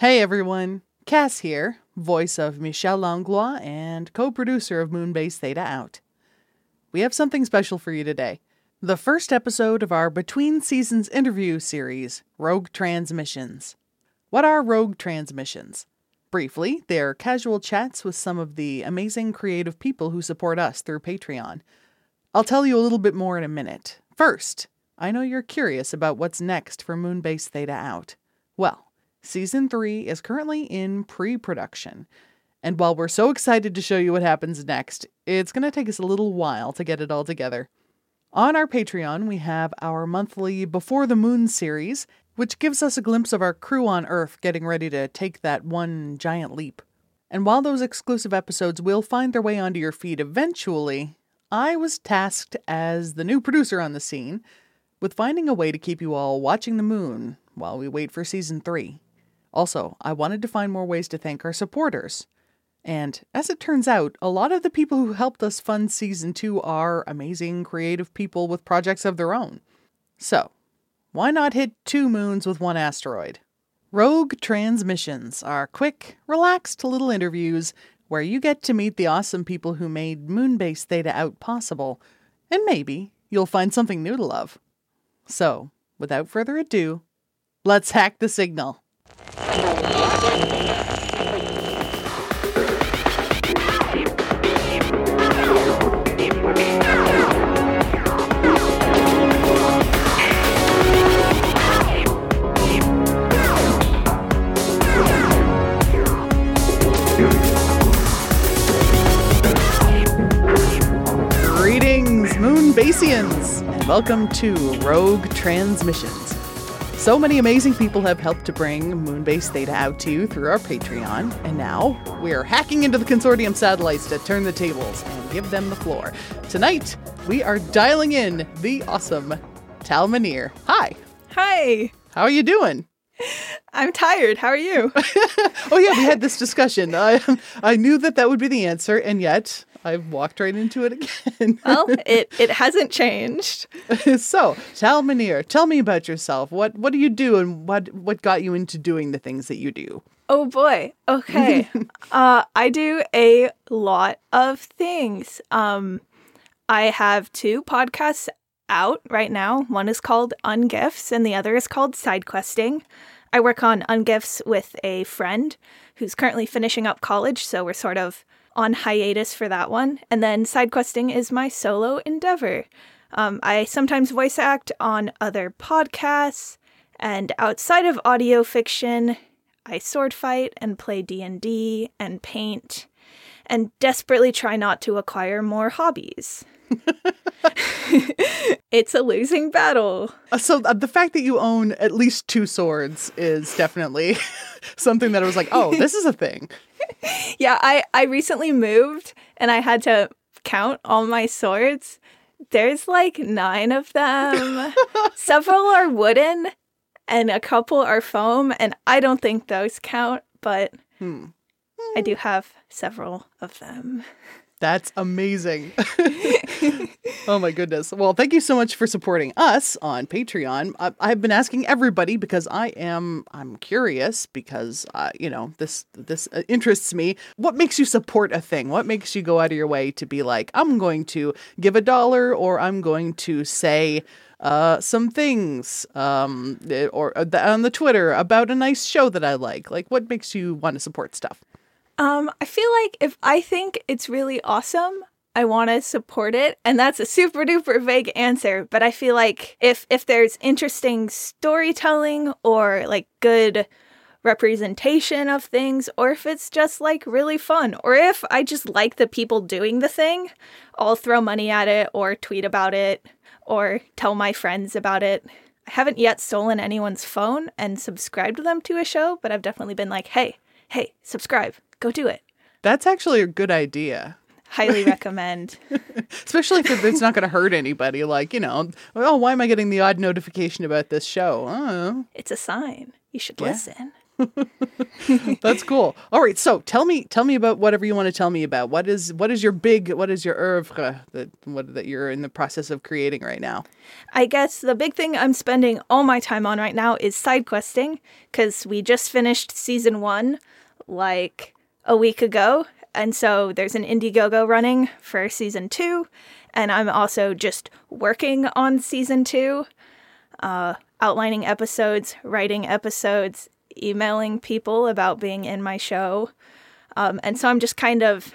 Hey everyone, Cass here, voice of Michel Langlois and co producer of Moonbase Theta Out. We have something special for you today. The first episode of our Between Seasons interview series, Rogue Transmissions. What are Rogue Transmissions? Briefly, they're casual chats with some of the amazing creative people who support us through Patreon. I'll tell you a little bit more in a minute. First, I know you're curious about what's next for Moonbase Theta Out. Well, Season 3 is currently in pre production. And while we're so excited to show you what happens next, it's going to take us a little while to get it all together. On our Patreon, we have our monthly Before the Moon series, which gives us a glimpse of our crew on Earth getting ready to take that one giant leap. And while those exclusive episodes will find their way onto your feed eventually, I was tasked as the new producer on the scene with finding a way to keep you all watching the moon while we wait for season 3. Also, I wanted to find more ways to thank our supporters. And as it turns out, a lot of the people who helped us fund season two are amazing, creative people with projects of their own. So, why not hit two moons with one asteroid? Rogue Transmissions are quick, relaxed little interviews where you get to meet the awesome people who made Moonbase Theta Out possible, and maybe you'll find something new to love. So, without further ado, let's hack the signal. Greetings, Moon Basians, and welcome to Rogue Transmissions. So many amazing people have helped to bring Moonbase Theta out to you through our Patreon, and now we're hacking into the consortium satellites to turn the tables and give them the floor. Tonight, we are dialing in the awesome Tal Minear. Hi. Hi. How are you doing? I'm tired. How are you? oh yeah, we had this discussion. I I knew that that would be the answer, and yet I've walked right into it again. well, it, it hasn't changed. so, Tal Minear, tell me about yourself. What what do you do, and what what got you into doing the things that you do? Oh boy. Okay. uh, I do a lot of things. Um, I have two podcasts out right now. One is called Ungifts, and the other is called Side Questing. I work on Ungifts with a friend who's currently finishing up college, so we're sort of on hiatus for that one. And then side questing is my solo endeavor. Um, I sometimes voice act on other podcasts, and outside of audio fiction, I sword fight and play D&D and paint and desperately try not to acquire more hobbies. it's a losing battle. Uh, so uh, the fact that you own at least two swords is definitely something that I was like, "Oh, this is a thing." yeah, I I recently moved and I had to count all my swords. There's like 9 of them. Several are wooden and a couple are foam and I don't think those count, but hmm. I do have several of them. That's amazing. oh my goodness. Well, thank you so much for supporting us on Patreon. I, have been asking everybody because I am I'm curious because uh, you know this this uh, interests me. What makes you support a thing? What makes you go out of your way to be like I'm going to give a dollar or I'm going to say uh, some things um, eh, or uh, on the Twitter about a nice show that I like. Like, what makes you want to support stuff? Um, I feel like if I think it's really awesome, I want to support it, and that's a super duper vague answer. But I feel like if if there's interesting storytelling or like good representation of things, or if it's just like really fun, or if I just like the people doing the thing, I'll throw money at it or tweet about it or tell my friends about it. I haven't yet stolen anyone's phone and subscribed them to a show, but I've definitely been like, hey, hey, subscribe, go do it. That's actually a good idea. Highly recommend. Especially if it's not going to hurt anybody. Like, you know, oh, why am I getting the odd notification about this show? Oh, It's a sign. You should Yeah. listen. that's cool. All right, so tell me, tell me about whatever you want to tell me about. What is, what is your big, what is your oeuvre that, what, that you're in the process of creating right now? I guess the big thing I'm spending all my time on right now is side questing because we just finished season one like a week ago. And so there's an Indiegogo running for season two. And I'm also just working on season two, uh, outlining episodes, writing episodes, emailing people about being in my show. Um, and so I'm just kind of,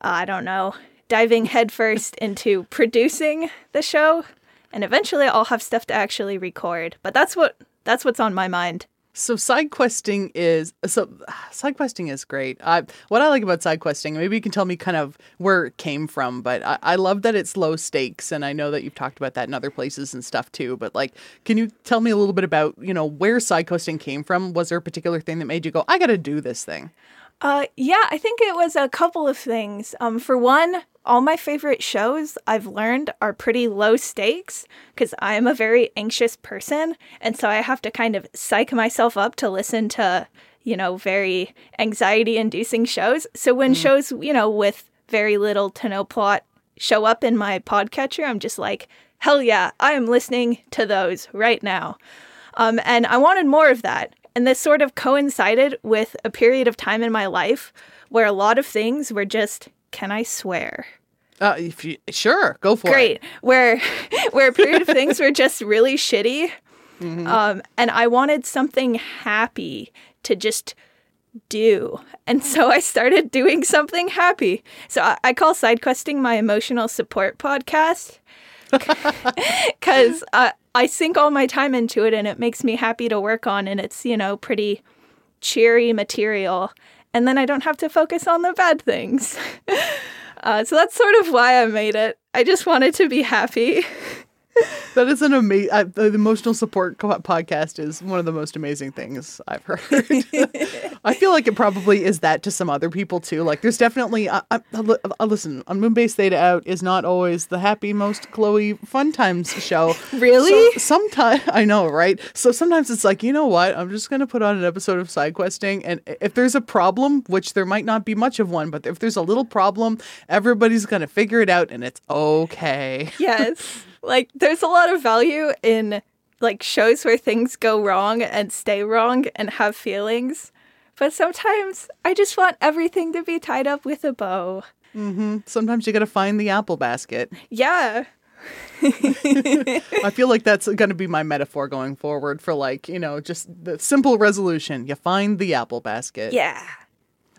I don't know, diving headfirst into producing the show and eventually I'll have stuff to actually record. But that's what that's what's on my mind. So side questing is so side questing is great. I what I like about side questing, maybe you can tell me kind of where it came from, but I, I love that it's low stakes, and I know that you've talked about that in other places and stuff too. But like, can you tell me a little bit about you know where side questing came from? Was there a particular thing that made you go, I got to do this thing? Uh, yeah, I think it was a couple of things. Um, for one, all my favorite shows I've learned are pretty low stakes because I am a very anxious person, and so I have to kind of psych myself up to listen to you know very anxiety-inducing shows. So when shows you know with very little to no plot show up in my podcatcher, I'm just like, hell yeah, I am listening to those right now. Um, and I wanted more of that. And this sort of coincided with a period of time in my life where a lot of things were just, can I swear? Uh, if you sure, go for it. Great. Where where a period of things were just really shitty. Um, and I wanted something happy to just do. And so I started doing something happy. So I, I call side questing my emotional support podcast because uh, I sink all my time into it and it makes me happy to work on. And it's, you know, pretty cheery material. And then I don't have to focus on the bad things. uh, so that's sort of why I made it. I just wanted to be happy. That is an amazing. Uh, the emotional support co- podcast is one of the most amazing things I've heard. I feel like it probably is that to some other people too. Like, there's definitely. Uh, uh, uh, listen, on Moonbase Theta Out is not always the happy, most Chloe fun times show. Really? So sometimes I know, right? So sometimes it's like, you know what? I'm just gonna put on an episode of side questing, and if there's a problem, which there might not be much of one, but if there's a little problem, everybody's gonna figure it out, and it's okay. yes. Like there's a lot of value in like shows where things go wrong and stay wrong and have feelings. But sometimes I just want everything to be tied up with a bow. Mm-hmm. Sometimes you gotta find the apple basket. Yeah. I feel like that's going to be my metaphor going forward for like, you know, just the simple resolution. You find the apple basket. Yeah.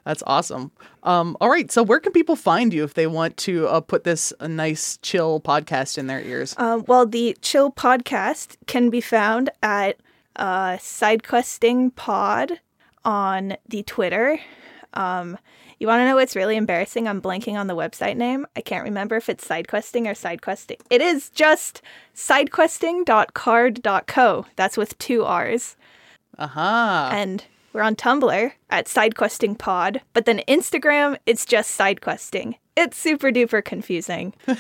That's awesome. Um, all right. So where can people find you if they want to uh, put this a nice chill podcast in their ears? Um, well, the Chill podcast can be found at uh, SideQuesting Pod on the Twitter. Um, you want to know what's really embarrassing? I'm blanking on the website name. I can't remember if it's SideQuesting or SideQuesting. It is just sidequesting.carrd.co. That's with two R's. Aha. Uh-huh. And we're on Tumblr at SideQuesting Pod, but then Instagram, it's just SideQuesting. It's super duper confusing.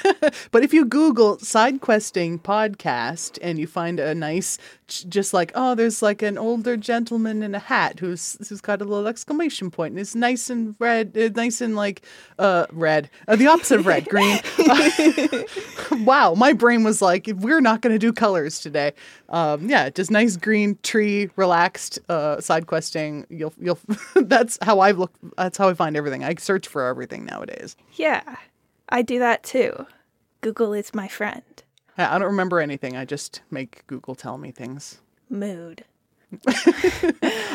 But if you Google side questing podcast and you find a nice, just like oh, there's like an older gentleman in a hat who's who's got a little exclamation point and is nice and red, uh, nice and like uh red, uh, the opposite of red, green. wow, my brain was like, we're not going to do colors today. Um, yeah, just nice green tree, relaxed uh, side questing. You'll you'll. that's how I look. That's how I find everything. I search for everything nowadays. Yeah, I do that too. Google is my friend. I don't remember anything. I just make Google tell me things. Mood.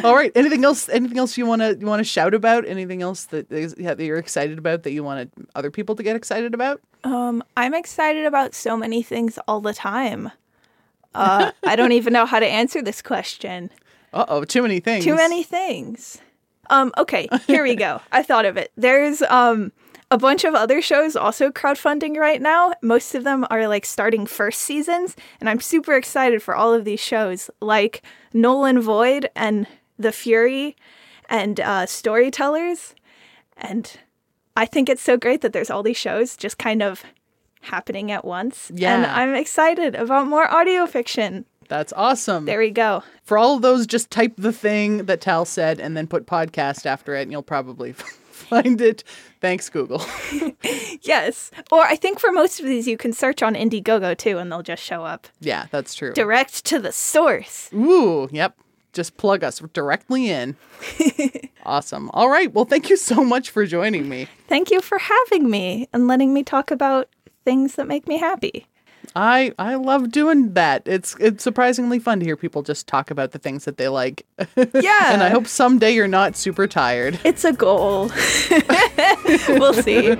All right. Anything else? Anything else you want to you want to shout about? Anything else that is, yeah, that you're excited about that you want other people to get excited about? Um, I'm excited about so many things all the time. Uh, I don't even know how to answer this question. Uh oh, too many things. Too many things. Um, okay, here we go. I thought of it. There's um a bunch of other shows also crowdfunding right now. Most of them are like starting first seasons, and I'm super excited for all of these shows like Nolan Void and The Fury and uh, Storytellers. And I think it's so great that there's all these shows just kind of happening at once. Yeah. And I'm excited about more audio fiction. That's awesome. There we go. For all of those, just type the thing that Tal said and then put podcast after it, and you'll probably find it. Thanks, Google. Yes. Or I think for most of these, you can search on Indiegogo too, and they'll just show up. yeah, that's true. Direct to the source. Ooh, yep. Just plug us directly in. awesome. All right. Well, thank you so much for joining me. Thank you for having me and letting me talk about things that make me happy. I I love doing that. It's it's surprisingly fun to hear people just talk about the things that they like. Yeah. and I hope someday you're not super tired. It's a goal. we'll see.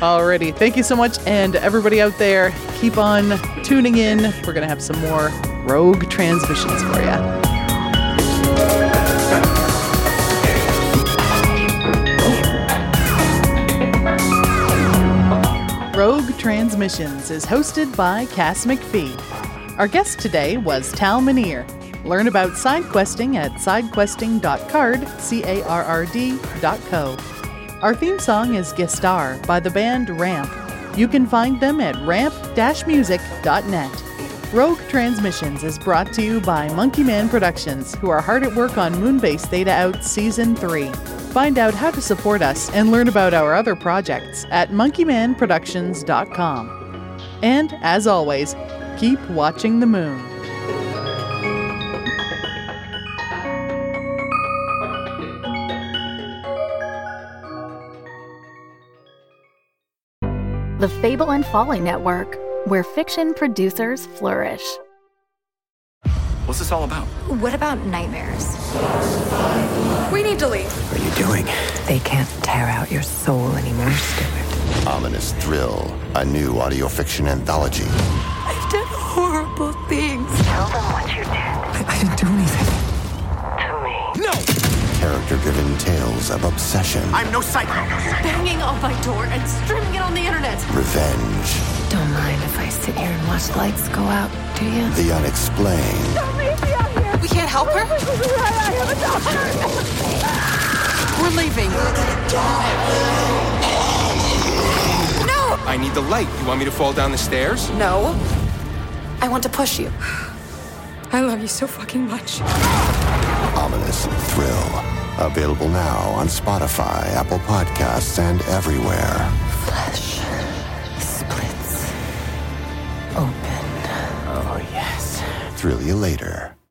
Alrighty. Thank you so much. And everybody out there, keep on tuning in. We're going to have some more rogue transmissions for you. Transmissions is hosted by Cass McPhee. Our guest today was Tal Minear. Learn about side questing at sidequesting.carrd. Our theme song is Gestar by the band Ramp. You can find them at ramp-music.net. Rogue Transmissions is brought to you by Monkey Man Productions, who are hard at work on Moonbase Theta Out Season 3. Find out how to support us and learn about our other projects at monkeymanproductions.com. And as always, keep watching the moon. The Fable and Folly Network, where fiction producers flourish. What's this all about? What about nightmares? We need to leave. What are you doing? They can't tear out your soul anymore, Stuart. Ominous Thrill, a new audio fiction anthology. I've done horrible things. Tell them what you did I, I didn't do anything. to me. No! Character driven tales of obsession, I'm no psycho. banging on my door and streaming it on the internet. revenge, Don't mind if I sit here and watch lights go out, do you? the unexplained. We can't help her? We're leaving. No! I need the light. You want me to fall down the stairs? No. I want to push you. I love you so fucking much. Ominous Thrill. Available now on Spotify, Apple Podcasts, and everywhere. Flesh splits open. Oh, yes. Thrill you later.